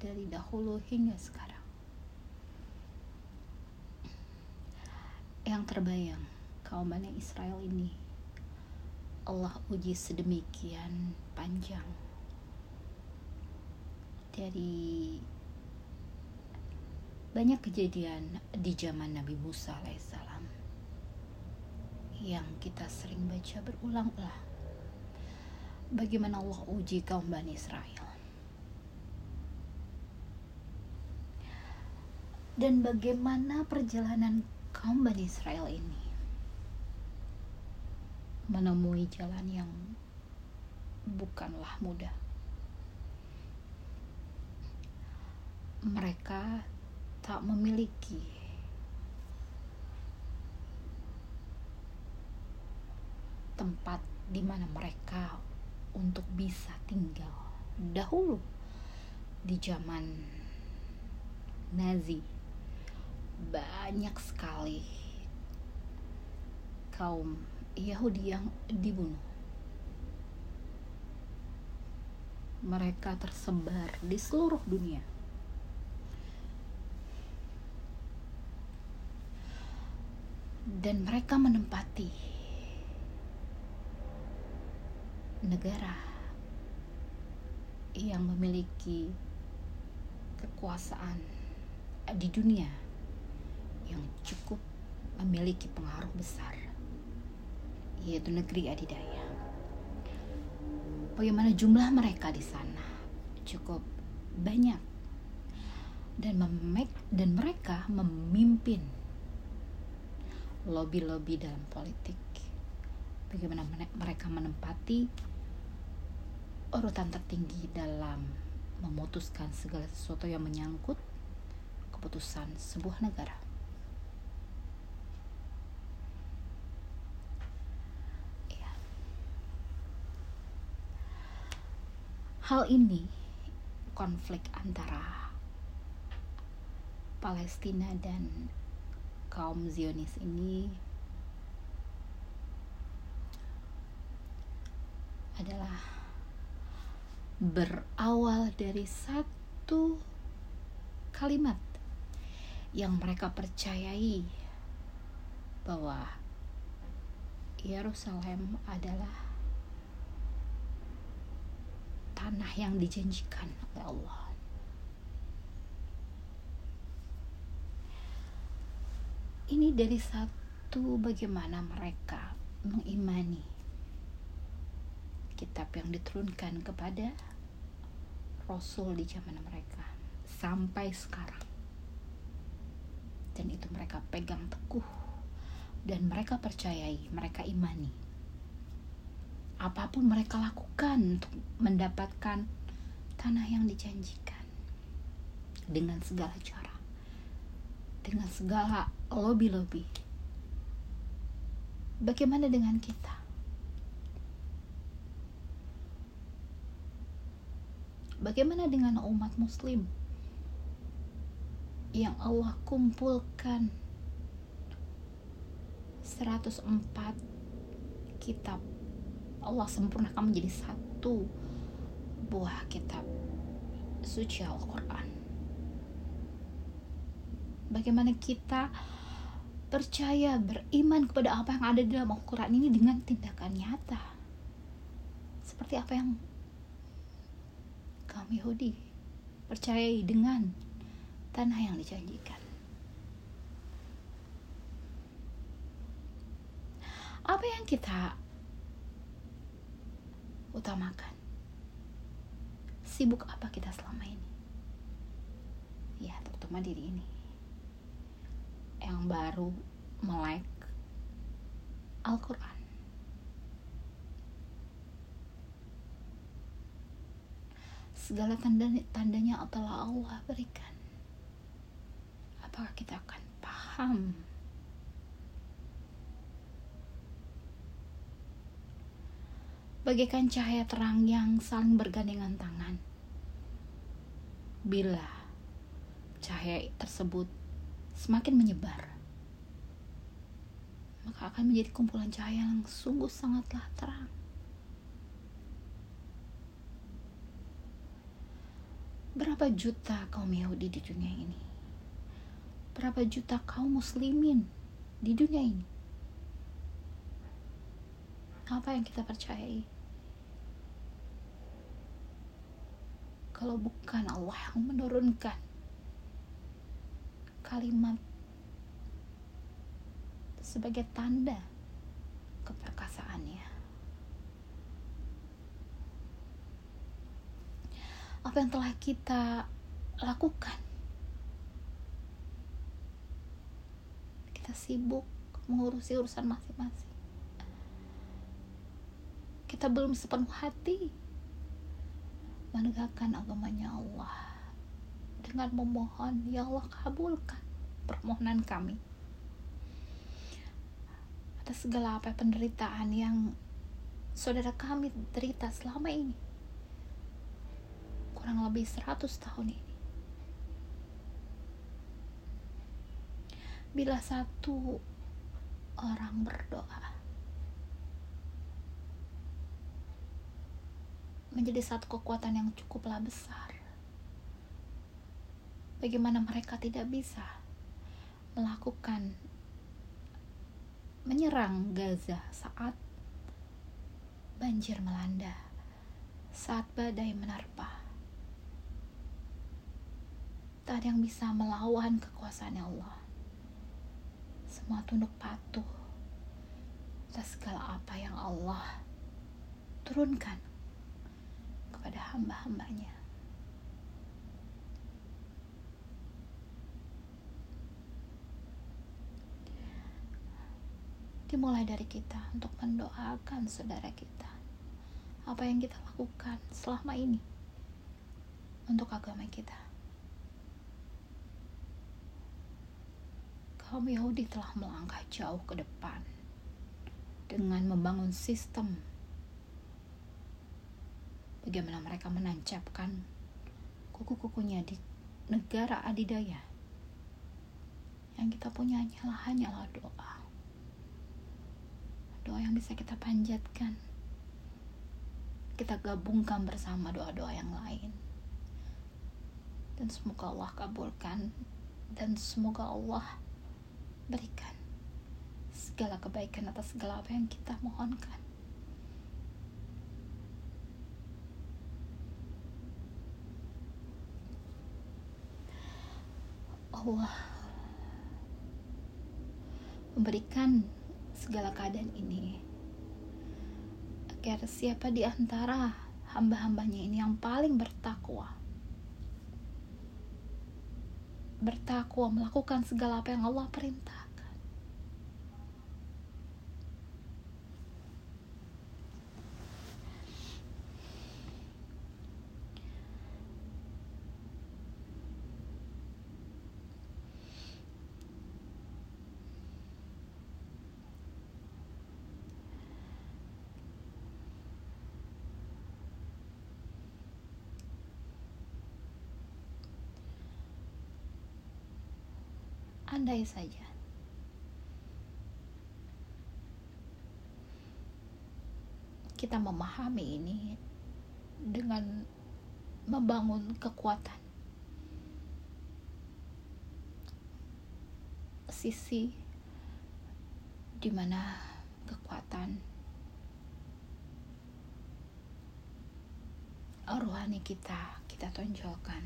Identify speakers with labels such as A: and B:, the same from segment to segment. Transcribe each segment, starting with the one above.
A: dari dahulu hingga sekarang. Yang terbayang kaum Bani Israel ini Allah uji sedemikian panjang. Dari banyak kejadian di zaman Nabi Musa alaihissalam yang kita sering baca berulang-ulang. Bagaimana Allah uji kaum Bani Israel dan bagaimana perjalanan kaum Bani Israel ini menemui jalan yang bukanlah mudah. Mereka tak memiliki tempat di mana mereka untuk bisa tinggal dahulu di zaman Nazi banyak sekali kaum Yahudi yang dibunuh. Mereka tersebar di seluruh dunia. Dan mereka menempati negara yang memiliki kekuasaan di dunia yang cukup memiliki pengaruh besar yaitu negeri adidaya. Bagaimana jumlah mereka di sana cukup banyak dan memek dan mereka memimpin lobby-lobby dalam politik. Bagaimana mereka menempati urutan tertinggi dalam memutuskan segala sesuatu yang menyangkut keputusan sebuah negara. Hal ini konflik antara Palestina dan kaum Zionis ini adalah berawal dari satu kalimat yang mereka percayai bahwa Yerusalem adalah tanah yang dijanjikan oleh Allah. Ini dari satu bagaimana mereka mengimani kitab yang diturunkan kepada Rasul di zaman mereka sampai sekarang. Dan itu mereka pegang teguh dan mereka percayai, mereka imani apa pun mereka lakukan untuk mendapatkan tanah yang dijanjikan. Dengan segala cara. Dengan segala lobby-lobby. Bagaimana dengan kita? Bagaimana dengan umat muslim? Yang Allah kumpulkan 104 kitab Allah sempurnakan menjadi satu. Buah kitab suci Al-Quran. Bagaimana kita percaya beriman kepada apa yang ada di dalam Al-Quran ini dengan tindakan nyata. Seperti apa yang kaum Yahudi percayai dengan tanah yang dijanjikan. Apa yang kita utamakan. Sibuk apa kita selama ini? Ya terutama diri ini. Yang baru melek Al-Quran. Segala tanda tandanya telah Allah berikan. Apakah kita akan paham bagaikan cahaya terang yang saling bergandengan tangan bila cahaya tersebut semakin menyebar maka akan menjadi kumpulan cahaya yang sungguh sangatlah terang Berapa juta kaum Yahudi di dunia ini? Berapa juta kaum muslimin di dunia ini? Apa yang kita percayai? Kalau bukan Allah yang menurunkan kalimat sebagai tanda keperkasaannya. apa yang telah kita lakukan. Kita sibuk mengurusi urusan masing-masing. Kita belum sepenuh hati menegakkan agamanya Allah. Dengan memohon, Ya Allah kabulkan permohonan kami. Atas segala apa penderitaan yang saudara kami derita selama ini. Kurang lebih 100 tahun ini. Bila satu orang berdoa menjadi satu kekuatan yang cukuplah besar. Bagaimana mereka tidak bisa melakukan menyerang Gaza saat banjir melanda, saat badai menerpa tak ada yang bisa melawan kekuasaan Allah. Semua tunduk patuh atas segala apa yang Allah turunkan kepada hamba-hambanya. Dimulai dari kita untuk mendoakan saudara kita. Apa yang kita lakukan selama ini untuk agama kita. kaum Yahudi telah melangkah jauh ke depan dengan membangun sistem bagaimana mereka menancapkan kuku-kukunya di negara adidaya? Yang kita punya hanyalah hanyalah doa. Doa yang bisa kita panjatkan. Kita gabungkan bersama doa-doa yang lain. Dan semoga Allah kabulkan dan semoga Allah berikan segala kebaikan atas segala apa yang kita mohonkan. Allah memberikan segala keadaan ini. Agar siapa di antara hamba-hambanya ini yang paling bertakwa bertakwa melakukan segala apa yang Allah perintah andai saja. Kita memahami ini dengan membangun kekuatan. Sisi di mana kekuatan rohani kita kita tonjolkan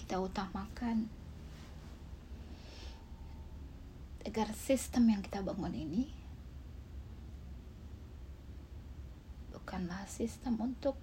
A: kita utamakan agar sistem yang kita bangun ini bukanlah sistem untuk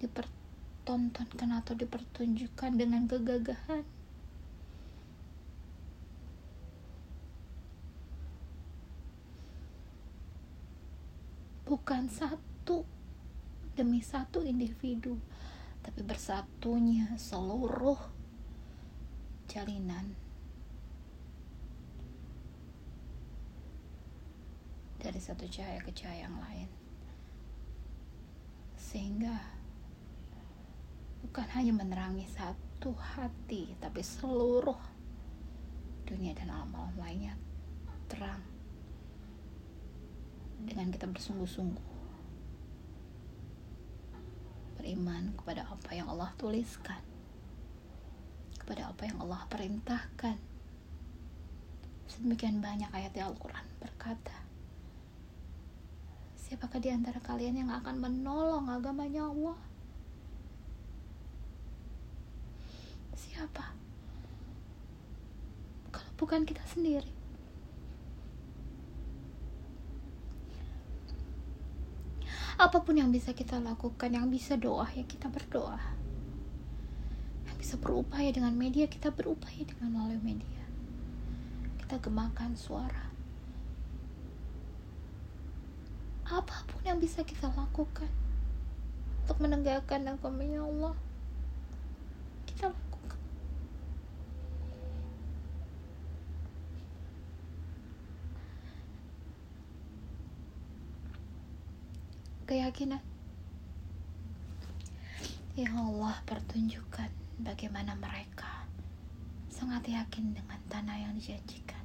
A: dipertontonkan atau dipertunjukkan dengan kegagahan. Bukan satu demi satu individu tapi bersatunya seluruh jalinan dari satu cahaya ke cahaya yang lain. Sehingga bukan hanya menerangi satu hati tapi seluruh dunia dan alam-alam lainnya terang. Dengan kita bersungguh-sungguh beriman kepada apa yang Allah tuliskan kepada apa yang Allah perintahkan. Sedemikian banyak ayat Al-Quran berkata siapakah di antara kalian yang akan menolong agamanya Allah? Siapa? Kalau bukan kita sendiri. Apa pun yang bisa kita lakukan yang bisa doa ya kita berdoa. Yang bisa berupaya dengan media kita berupaya dengan melalui media. Kita gemakan suara apa pun yang bisa kita lakukan untuk menegakkan agamanya Allah kita lakukan keyakinan. Ya Allah, pertunjukkan bagaimana mereka sangat yakin dengan tanah yang dijanjikan.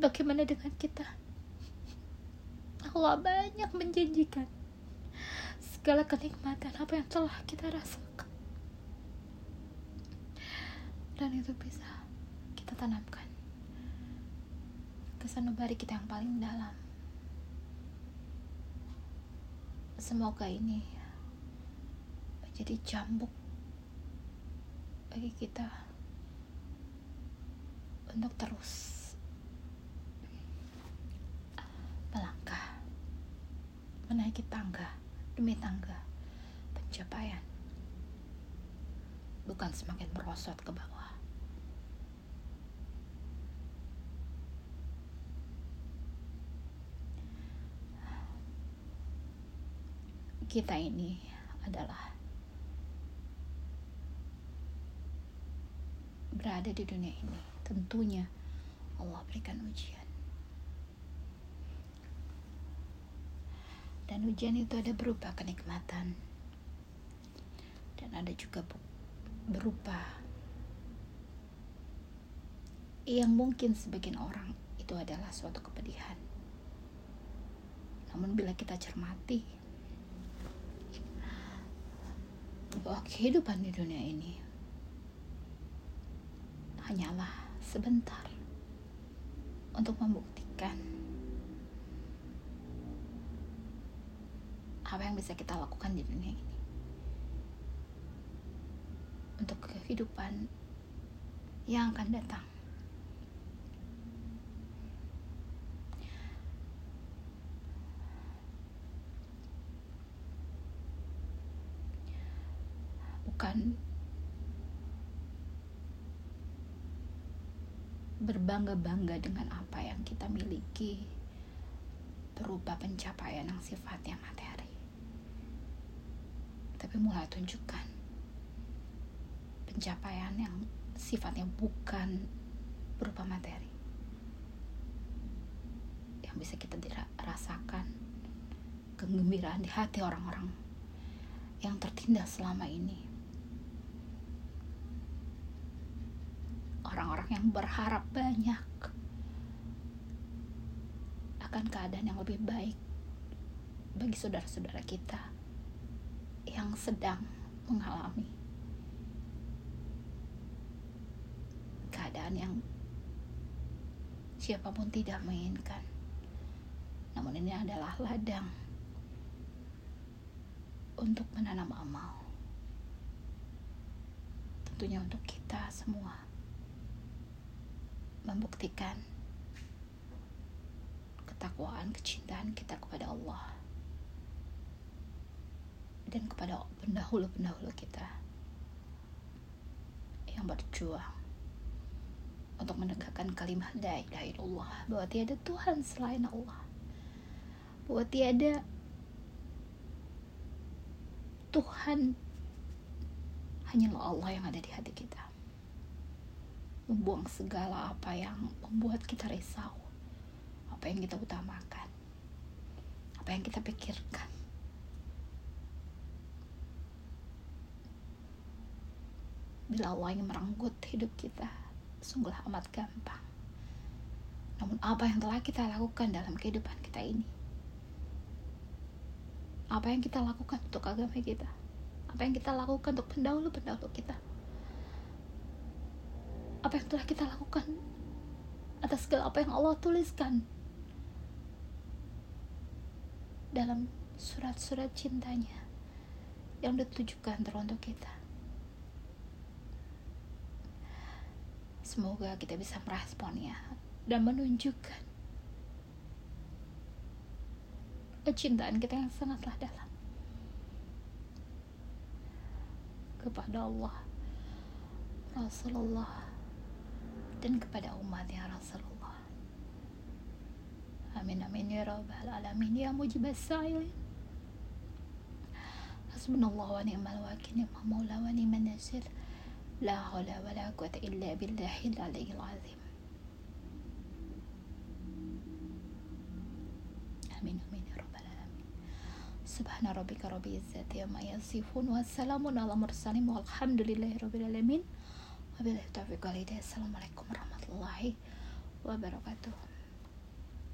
A: Bagaimana dengan kita? Allah banyak menjanjikan segala kenikmatan apa yang telah kita rasakan. Dan itu bisa kita tanamkan ke sanubari kita yang paling dalam semoga ini menjadi cambuk bagi kita untuk terus melangkah menaiki tangga demi tangga. Pencapaian. Bukan semakin merosot ke bawah. Kita ini adalah berada di dunia ini. Tentunya Allah berikan ujian dan ujian itu ada berupa kenikmatan. Dan ada juga berupa yang mungkin sebagian orang itu adalah suatu kepedihan. Namun bila kita cermati bahwa kehidupan di dunia ini hanyalah sebentar untuk membuktikan apa yang bisa kita lakukan di dunia ini untuk kehidupan yang akan datang. bukan berbangga-bangga dengan apa yang kita miliki berupa pencapaian yang sifatnya materi. Tapi mulai tunjukkan pencapaian yang sifatnya bukan berupa materi. Yang bisa kita rasakan kegembiraan di hati orang-orang yang tertindas selama ini orang-orang yang berharap banyak akan keadaan yang lebih baik bagi saudara-saudara kita yang sedang mengalami keadaan yang siapa pun tidak menginginkan. Namun ini adalah ladang untuk menanam amal. Tentunya untuk kita semua membuktikan ketakwaan, kecintaan kita kepada Allah dan kepada pendahulu-pendahulu kita yang berjuang untuk menegakkan kalimat la ilaha illallah bahwa tiada Tuhan selain Allah bahwa tiada Tuhan hanyalah Allah yang ada di hati kita. Membuang segala apa yang membuat kita risau apa yang kita utamakan apa yang kita pikirkan bila Allah ingin merenggut hidup kita sungguhlah amat gampang. Namun apa yang telah kita lakukan dalam kehidupan kita ini? Apa yang kita lakukan untuk agama kita? Apa yang kita lakukan untuk pendahulu-pendahulu kita? Apa yang telah kita lakukan atas segala apa yang Allah tuliskan dalam surat-surat cintanya yang ditujukan teruntuk kita semoga kita bisa meresponnya dan menunjukkan kecintaan kita yang sangatlah dalam kepada Allah Rasulullah dan kepada umatnya Rasulullah. Amin amin ya rabbal alamin. Ya mujibas sa'ilin. Hasbunallah wa ni'mal wakil ni'mal maula wa nasir hawla wa la quwwata illa billahil aliyyil azim amin amin ya rabbal alamin subhana rabbika rabbil izzati amma yasifun wa salamun ala mursalin walhamdulillahi rabbil alamin wabillahi wal hidayah assalamualaikum warahmatullahi wabarakatuh